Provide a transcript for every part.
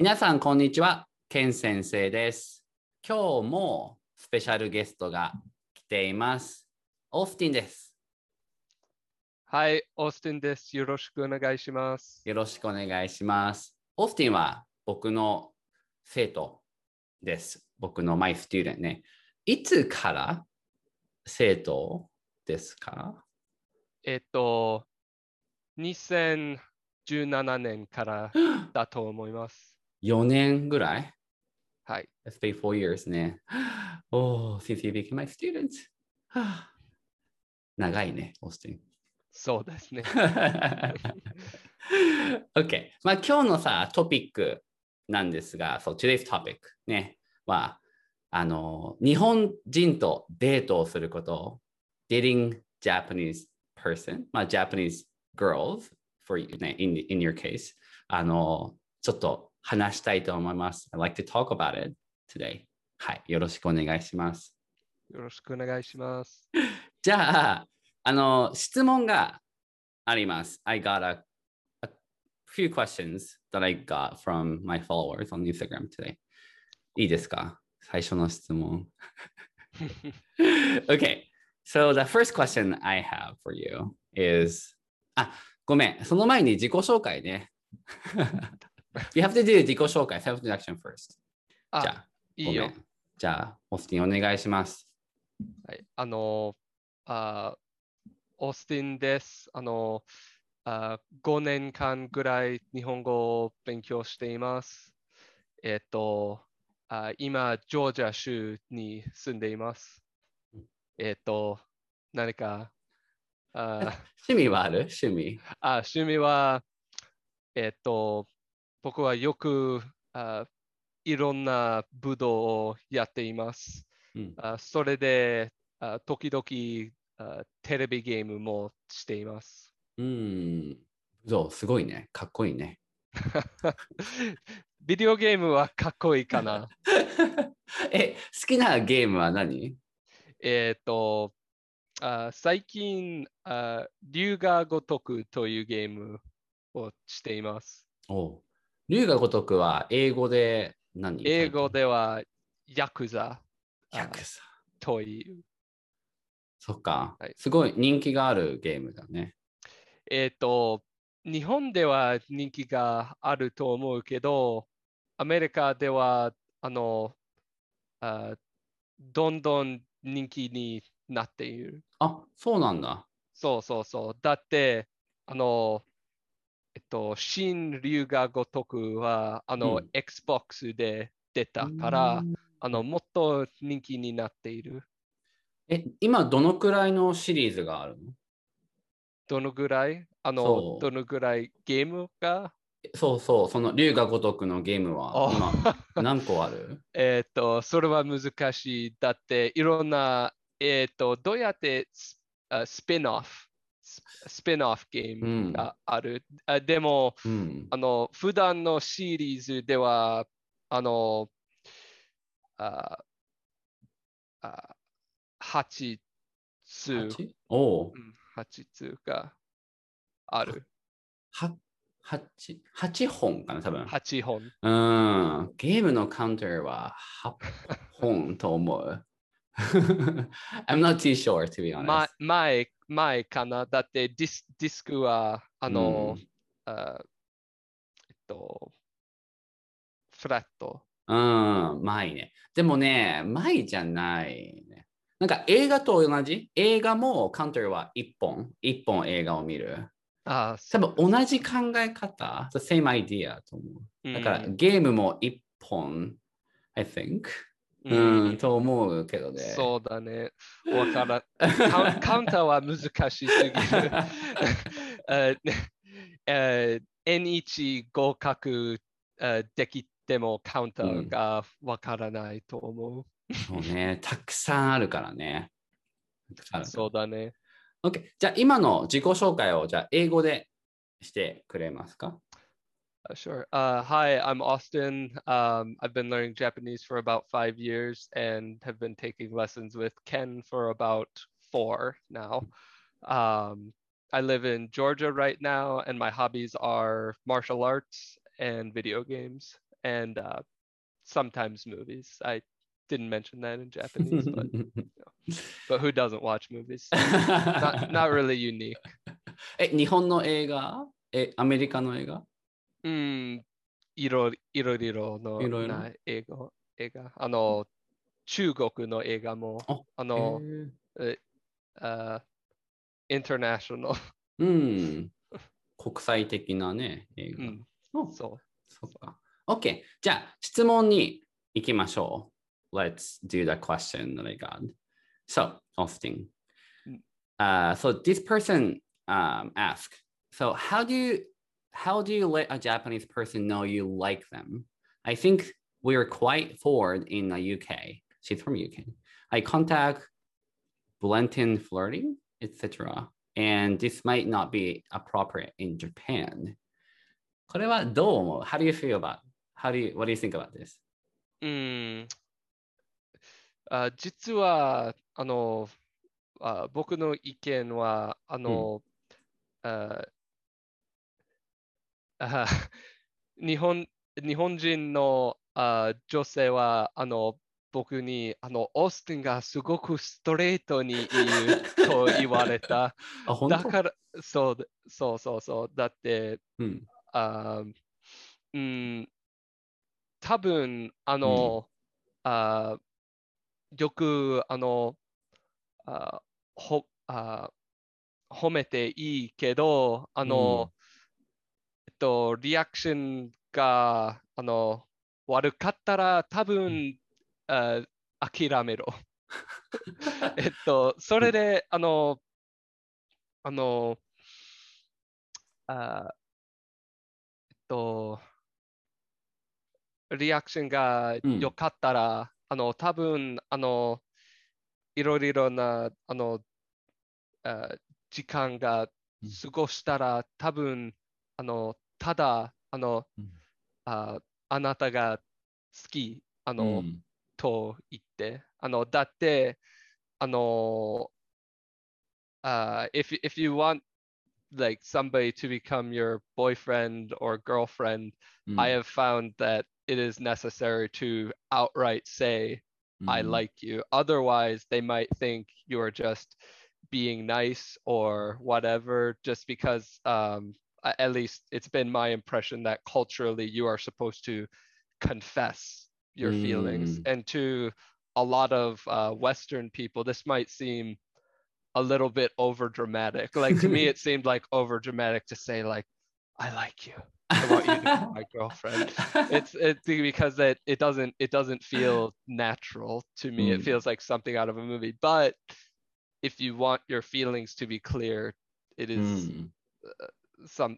皆さん、こんにちは。ケン先生です。今日もスペシャルゲストが来ています。オースティンです。はい、オースティンです。よろしくお願いします。よろしくお願いします。オースティンは僕の生徒です。僕のマイステューデンね。いつから生徒ですか？えっと、2017年からだと思います。?4 年ぐらいはい。Let's say four years ね。Oh, since you became my student. 長いね、オースティン。そうですね。OK。まあ今日のさ、トピックなんですが、そう、today's topic ね、は、あの、日本人とデートをすること、dating Japanese person、まあ Japanese girls for you ね、in, in your case、あの、ちょっと話したいと思います。I'd like to talk about it today. はい、よろしくお願いします。よろしくお願いします。じゃあ、あの、質問があります。I got a, a few questions that I got from my followers on Instagram today. いいですか最初の質問。okay, so the first question I have for you is あ、ごめん、その前に自己紹介ね。You have to do 自己紹介、self-introduction first. あ、じゃあ、いいよ。じゃあ、オースティンお願いします。はい、あの、あオースティンです。あのあ、5年間ぐらい日本語を勉強しています。えっと、あ今、ジョージア州に住んでいます。えっと、何か、あ 趣味はある？趣味？あ趣味は、えっと、僕はよくあいろんな武道をやっています。うんあそれであ時々あテレビゲームもしています。うん。そう、すごいね。かっこいいね。ビデオゲームはかっこいいかな。え、好きなゲームは何？えっとあ、最近あ、龍が如くというゲームをしています。おう龍が如くは英語で何？英語。ではヤクザヤクザ。という。そっかはい。すごい人気があるゲームだね。えっと、日本では人気があると思うけど、アメリカでは、あの、あどんどん人気になっている。あ、そうなんだ。そうそうそう。だって、あの、えっと、新龍が如くは、あの、うん。Xbox で出たからう、ん。あの、もっと人気になっている。え、今どのくらいのシリーズがあるの？どのぐらい？あの、どのぐらいゲームが？そうそう、その龍が如くのゲームはあ。今何個ある？えっと、それは難しい。だって、いろんな、えっと、どうやってスあスピンオフ、ススピンオフゲームがある。あでも、うん。あの、普段のシリーズでは、あの、ああ8通、八？おううん8通がある。は八？八本かな、多分。8本。うん、ゲームのカウンターは8本と思う。I'm not too sure, to be honest. 前、前、前かな。だってディスディスクは、あの、うんあえっと、フラット。うん、前ね。でもね、前じゃないね。なんか映画と同じ？映画もカウンターは1本、1本映画を見る？あ多分同じ考え方、the same idea と思う。だから、うんゲームも1本、I think。ううんん、と思うけどね。そうだね。わからんカウン。カウンターは難しすぎる。えーえー N1 合格えーできてもカウンターがわからないと思そうね、たくさんあるからね。そうだね。OK。じゃあ今の自己紹介をじゃあ英語でしてくれますか？Uh, sure. Uh, hi, I'm Austin. Um, I've been learning Japanese for about five years and have been taking lessons with Ken for about four now. Um, I live in Georgia right now, and my hobbies are martial arts and video games. and uh, sometimes movies. I didn't mention that in Japanese, but but who doesn't watch movies? not not really unique. え、日本の映画え、アメリカの映画 うん、いろいろいろのな映画映画。あの、中国の映画も、ああの、へーえあ international。うん。国際的なね、映画。うん、おそそっか。OK。じゃあ、質問に行きましょう。Let's do the question got. So, Austin. Mm. Uh, so this person um, asked, so how do you how do you let a Japanese person know you like them? I think we are quite forward in the UK. She's from UK. I contact Blenton flirting, etc. And this might not be appropriate in Japan. これはどう思う ?How do you feel about? How do you, what do you think about this? う。うん。あ実は、あの、あ僕の意見は、あの、あ あ 日本日本人のあ女性は、あの、僕に、あの、オースティンがすごくストレートに言うと言われた。あ、本当？だから、そうで、そうそうそう。だって、うん。あーうん、多分あの、あーよくあのあーほあー褒めていいけど、あの、と、リアクションがあの悪かったら多分、あー諦めろ。えっと、それで、あの、あの、あえっと、リアクションがうん。良かったら、あの、多分、あの、いろいろな、あの、あ時間がうん。過ごしたら、多分、あの、ただ、あの、うんああなたが好き、あの、うんと言って、あの、だって、あの、uh, if, if you want like somebody to become your boyfriend or girlfriend, うん I have found that it is necessary to outright say, うん I like you. Otherwise, they might think you are just being nice or whatever, just because, um, a- at least it's been my impression that culturally you are supposed to confess your feelings. Mm. And to a lot of uh, Western people, this might seem a little bit over dramatic. Like to me, it seemed like over dramatic to say, like, I like you. I want you to be my girlfriend it's it's because it it doesn't it doesn't feel natural to me. It Mm. feels like something out of a movie. But if you want your feelings to be clear, it is う is ん some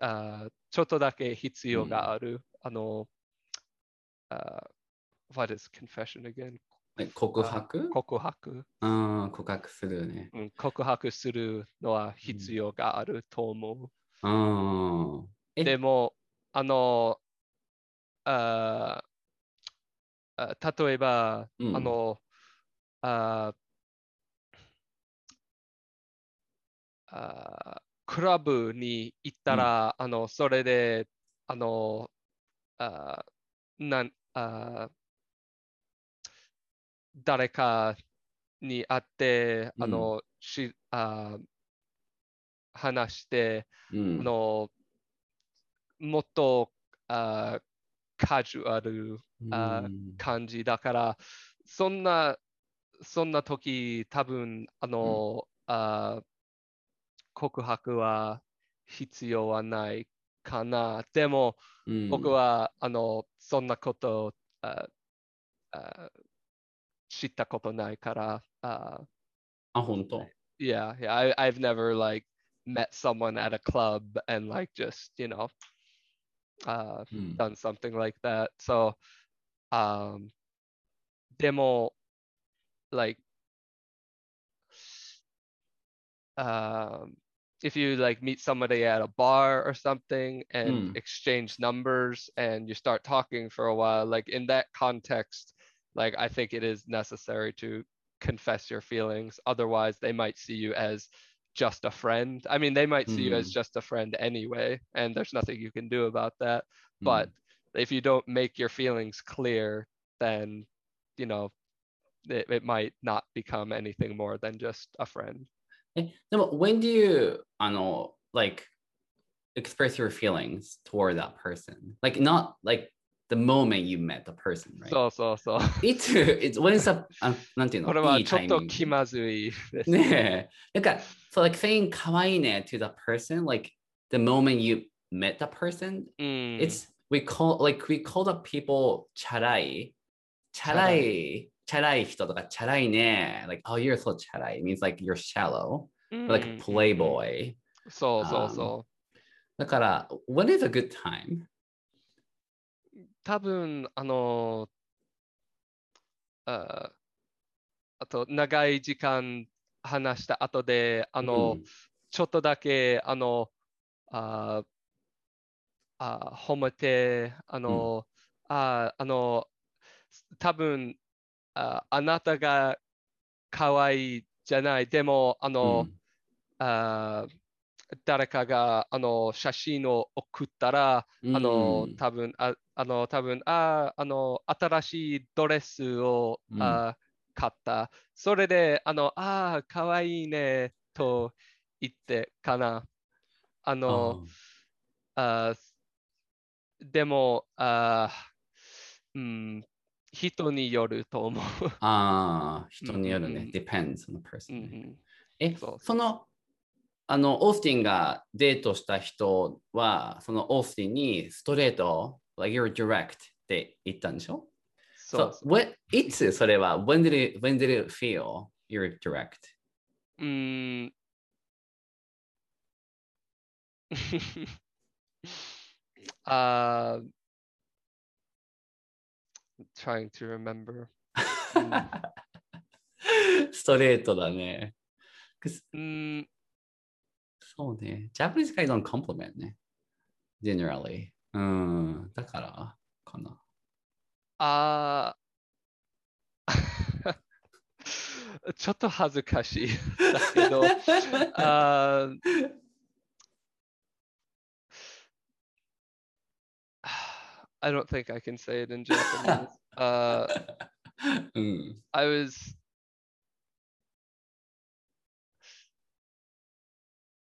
あーちょっとだけ必要がある。あの、あー what is confession again? え告白？告白、うん、告白するね。うん、告白するのは必要があると思う。うん。え？でも、あの、あ例えば、うんあの、ああクラブに行ったら、あの、それで、あの、あなんあ誰かに会って、あの、しあ話して、うん。あの、もっとあカジュアルあうん。感じだから、そんな、そんな時、多分あの、あ告白は必要はないかな。でも、うん僕は、あの、そんなことああ知ったことないから、ああ、本当 yeah, yeah, I, I've never like met someone at a club and like just, you know, uh, うん。done something like that. So, um, でも、like, um, if you like meet somebody at a bar or something and Mm. exchange numbers and you start talking for a while, like in that context, like I think it is necessary to confess your feelings. Otherwise, they might see you as just a friend. I mean, they might see you as Mm. just a friend anyway, and there's nothing you can do about that うん but if you don't make your feelings clear, then you know it, it might not become anything more than just a friend. え、でも、when do you, あの、like, express your feelings toward that person? Like, not like the moment you met the person, right? そうそうそう。いつ、it's when it's a, あなんていうのこれはいいちょっとタイミング気まずいです。ねえ。なんか、so like saying かわいいね to the person, like the moment you met the person, うん。 it's, we call, like we call the people チャラい。チャラい。 チャラい人とかチャラいね。Like, oh, you're so チャラい。means like you're shallow. うん Or like playboy. そうそうそだから、when is a good time? う。多分、あの、ああと、長い時間話した後で、あの、ちょっとだけ、あの、ああ褒めて、あの、ああの、多分ああなたが可愛いじゃない、でも、あうん。の、あ誰かがあの写真を送ったら、うん。あのうん多分ああの多分ああの新しいドレスを、うん。あ買った。それであのああかわいいねと言ってかな。あのあでもあ、うん、人によると思う。ああ、人によるね。うんうん depends on the う person ね。んえ、そうその、あの、オースティンがデートした人は、そのオースティンにストレート、like you're direct って言ったんでしょ？そうそう。when- いつそれは？When did, it, when did it feel you're direct? うーん。uh, trying to remember. ストレートだね。ん、そうね。Japanese guys don't compliment ね。generally。うん。だからかな。あーちょっと恥ずかしい。だけど、あ I don't think I can say it in Japanese. uh, mm. I was,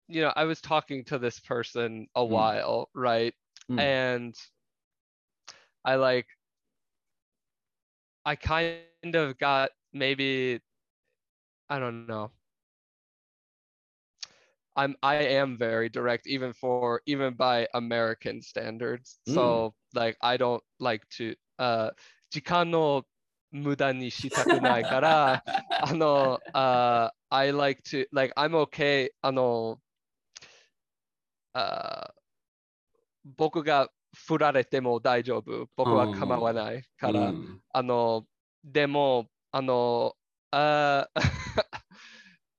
you know, I was talking to this person a mm. while, right? Mm. And I like, I kind of got maybe, I don't know, I'm I am very direct even for even by American standards. So like I don't like to uh 時間の無駄にしたくないから、あの、uh, I like to, like, I'm okay, あの、uh, 僕が振られても大丈夫。僕は構わないから、うんあの、でも、あの、あー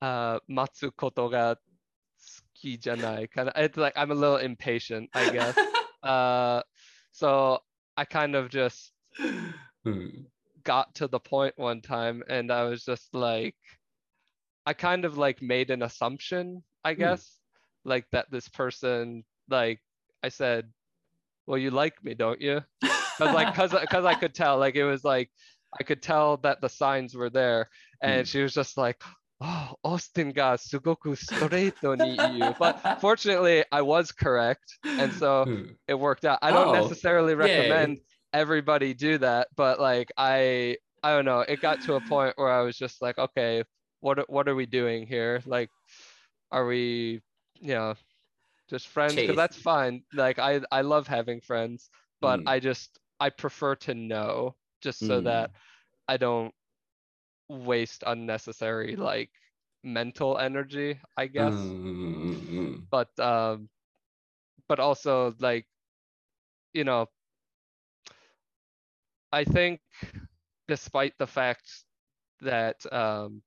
あー待つことが好 きじゃないかな。It's like I'm a little impatient, I guess. uh, so I kind of just うん。 got to the point one time and I was just like, I kind of like made an assumption, I Hmm. guess, like that this person, like, I said, well, you like me, don't you? Cause like, cause, cause I could tell, like, it was like, I could tell that the signs were there and Hmm. she was just like, oh, Austin ga sugoku straight ni you. But fortunately, I was correct. And so うん。it worked out. I don't Oh, necessarily yay. recommend everybody do that, but like I I don't know, it got to a point where I was just like, okay, what are- what are we doing here? Like are we, you know, just friends cuz that's fine. Like I I love having friends, but Mm. I just I prefer to know just so Mm. that I don't waste unnecessary like mental energy, I guess. Mm-hmm. But um, but also like, you know, I think despite the fact that um,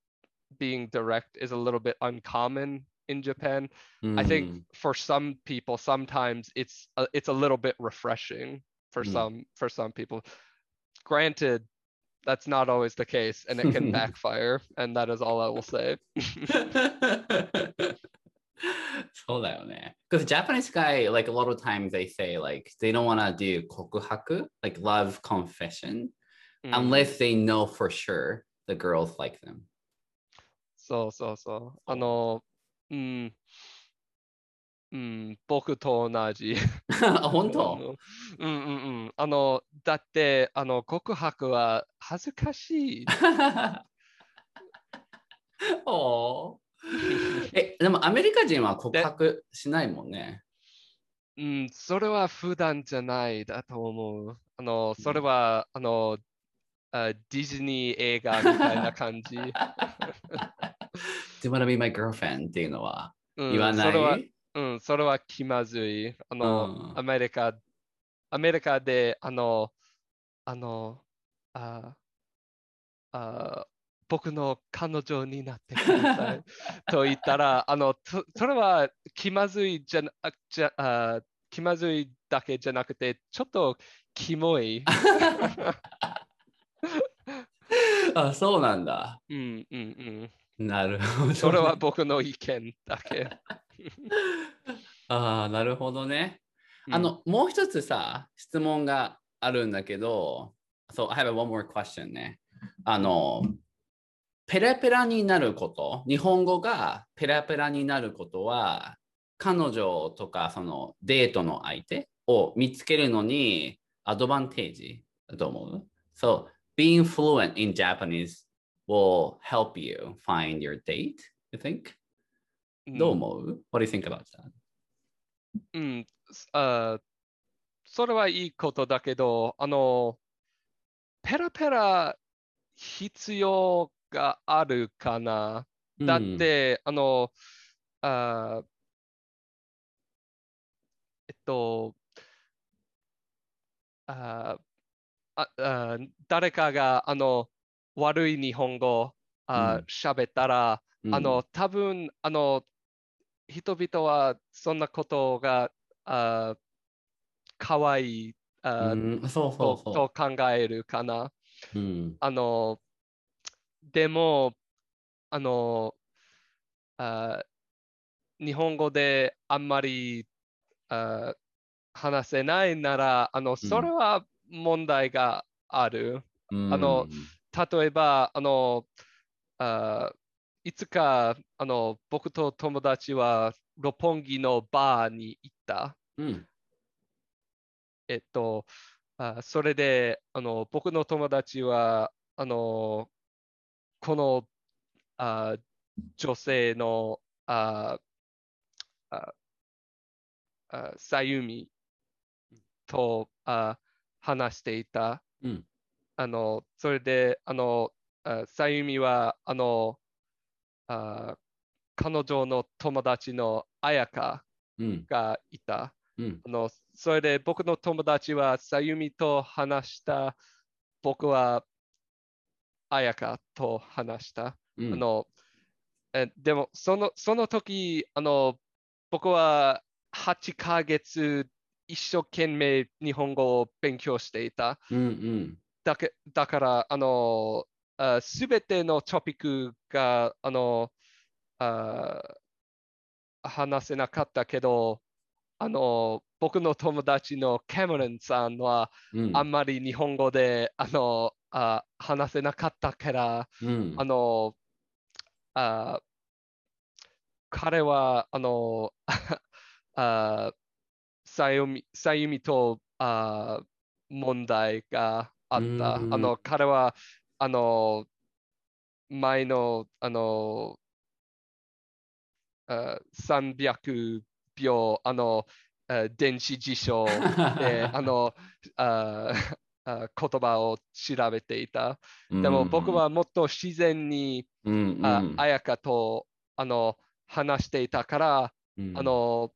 being direct is a little bit uncommon in Japan, mm. I think mm-hmm. for some people sometimes it's a, it's a little bit refreshing for mm. some for some people. Granted, that's not always the case and it can backfire and that is all i will say そうだよね。Because Japanese guy, like a lot of times they say like they don't want to do 告白, like love confession, うん unless they know for sure the girls like them. そうそうそう。あの、うん、 うん、僕と同じ。あ本当？うんうんうん。あの、だって、あの、告白は恥ずかしい。おーえ、でもアメリカ人は告白しないもんね。うん、それは普段じゃないだと思う。あの、それは、あの、あディズニー映画みたいな感じ。Do you wanna be my girlfriend? っていうのはうん言わない、それは、うん、それは気まずい。あの、うんアメリカ、アメリカで、あの、あの、あ、あ、僕の彼女になってください と言ったら、あの、とそれは気まずいじゃじゃあ気まずいだけじゃなくて、ちょっとキモい。あ、そうなんだ。うんうんなるほど、うん。それは僕の意見だけ。ああ、なるほどね。あの、もう一つさ、質問があるんだけど、そう、I have one more question ね。あの、ペラペラになること、日本語がペラペラになることは、彼女とかそのデートの相手を見つけるのにアドバンテージだと思う ?So, being fluent in Japanese will help you find your date, you think? うんどう思う、?What do you think about that? うん、すあそれはいいことだけど、あの、ペラペラ必要があるかな。だって、あの、あえっと、あああ誰かがあの悪い日本語あうん喋ったら、うん、あの、多分、あの、人々はそんなことが、あかわいいあ、うん、そうそとうそと考えるかな。う。うん、あの、でも、あの、あ日本語であんまりあ話せないなら、あの、それは問題がある。あの例えば、あの、あいつかあの僕と友達は六本木のバーに行った。うん、えっと、あそれであの僕の友達はあのこのあ女性のあああさゆみとあ話していた。うん、あの、それで、あの、あさゆみは、あの、あ彼女の友達の綾香うん、がいた。うん、あの、それで僕の友達はさゆみと話した。僕は綾香と話した。うん、あの、えでも、その、その時、あの、僕は8ヶ月一生懸命日本語を勉強していた。うん、うん、だけだから、あの、すべてのトピックが、あの、あ話せなかったけど、あの、僕の友達のキャメロンさんは、うん、あんまり日本語で、あの、あ話せなかったから、うん。あの、あ彼は、あの、あさゆみさゆみとあ問題があった。うん。あの、彼は、あの、前の、あの、あ300秒、あの、あ電子辞書で、あの、あ あ言葉を調べていた。でも僕、はもっと自然に、うん、うん、あ綾香とあの話していたから、うん。あ、の、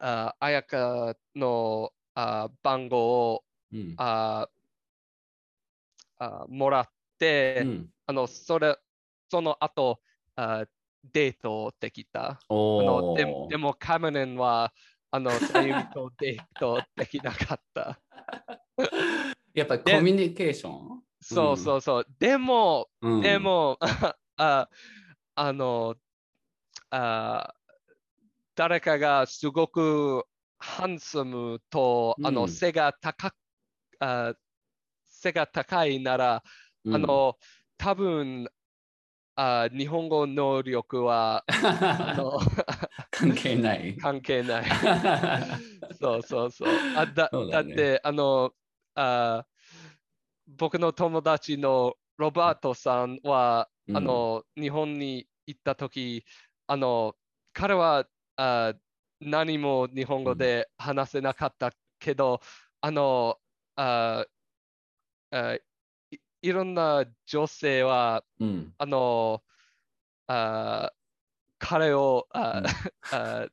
あ綾香のあ番号をうん、ああもらって、うん、あのそれその後あデートできた。あおのでーでもカメランはあのさゆみとデートできなかった。やっぱりコミュニケーション？そうそうそう。でも、うんで、も、ああの、あ誰かがすごくハンサムと、あのうん背が高くあ背が高いなら、うんあの多分あ日本語能力は関係ない。関係ない。そうそうそう。あだねだって、あのあ、僕の友達のロバートさんは、うんあの日本に行ったとき、あの彼はあ何も日本語で話せなかったけど、あのああいいろんな女性は、うん。あのあ彼をあ、うん あ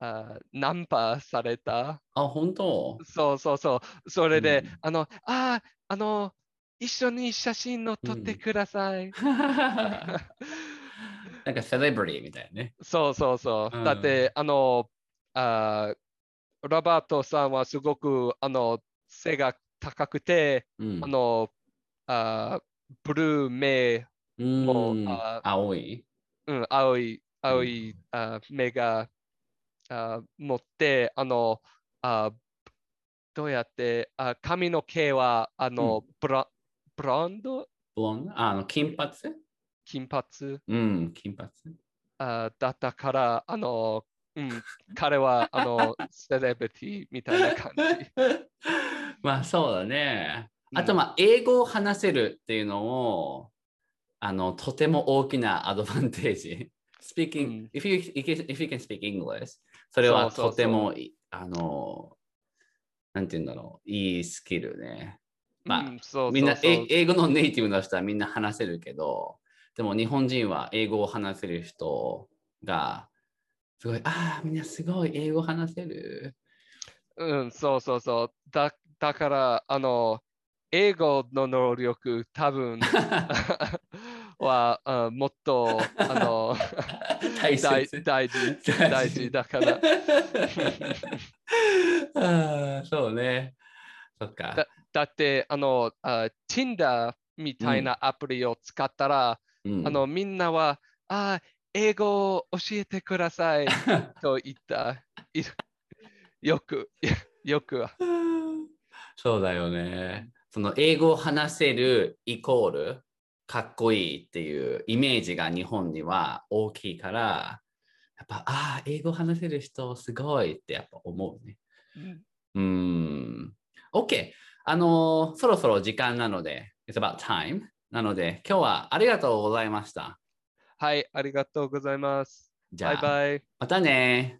あナンパされた。あ、本当？そうそうそう。それで、うんあの、あ、あの、一緒に写真を撮ってください。なんかセレブリティみたいなね。そうそうそう。うんだって、あの、あロバートさんはすごく、あの、背が高くて、うん。あの、あブルー目、うん。もうあ青い？うん、青い、青い、あ目があ持って、あの、あどうやって、あ髪の毛は、あの、ブラブロンド？ブロンド？ああの、金髪？金髪。うん、金髪。あだったから、あの、うん、彼は、あの、セレブリティみたいな感じ。まあそうだね。うんあとまあ英語を話せるっていうのもあのとても大きなアドバンテージ。Speaking,、うん if, you, if, you, can speak English それはとてもいあのなんて言うんだろういいスキルね。まあみんな英語のネイティブの人はみんな話せるけどでも日本人は英語を話せる人がすごいああみんなすごい英語話せる。うん、そうそうそう。だだから、あの、英語の能力、多分 は、あもっと、あの、大大切大事、大事だから。あーそうね。そっか。だだって、あの、あ Tinder みたいなアプリを使ったら、うんあの、みんなは、あ、英語を教えてくださいと言った。いよく、よくは。そうだよね。その英語を話せるイコールかっこいいっていうイメージが日本には大きいから、やっぱ、ああ、英語話せる人すごいってやっぱ思うね。うーん。OK。あのーそろそろ時間なので、It's about time. なので、今日はありがとうございました。はい、ありがとうございます。じゃあ、バイバイ。またね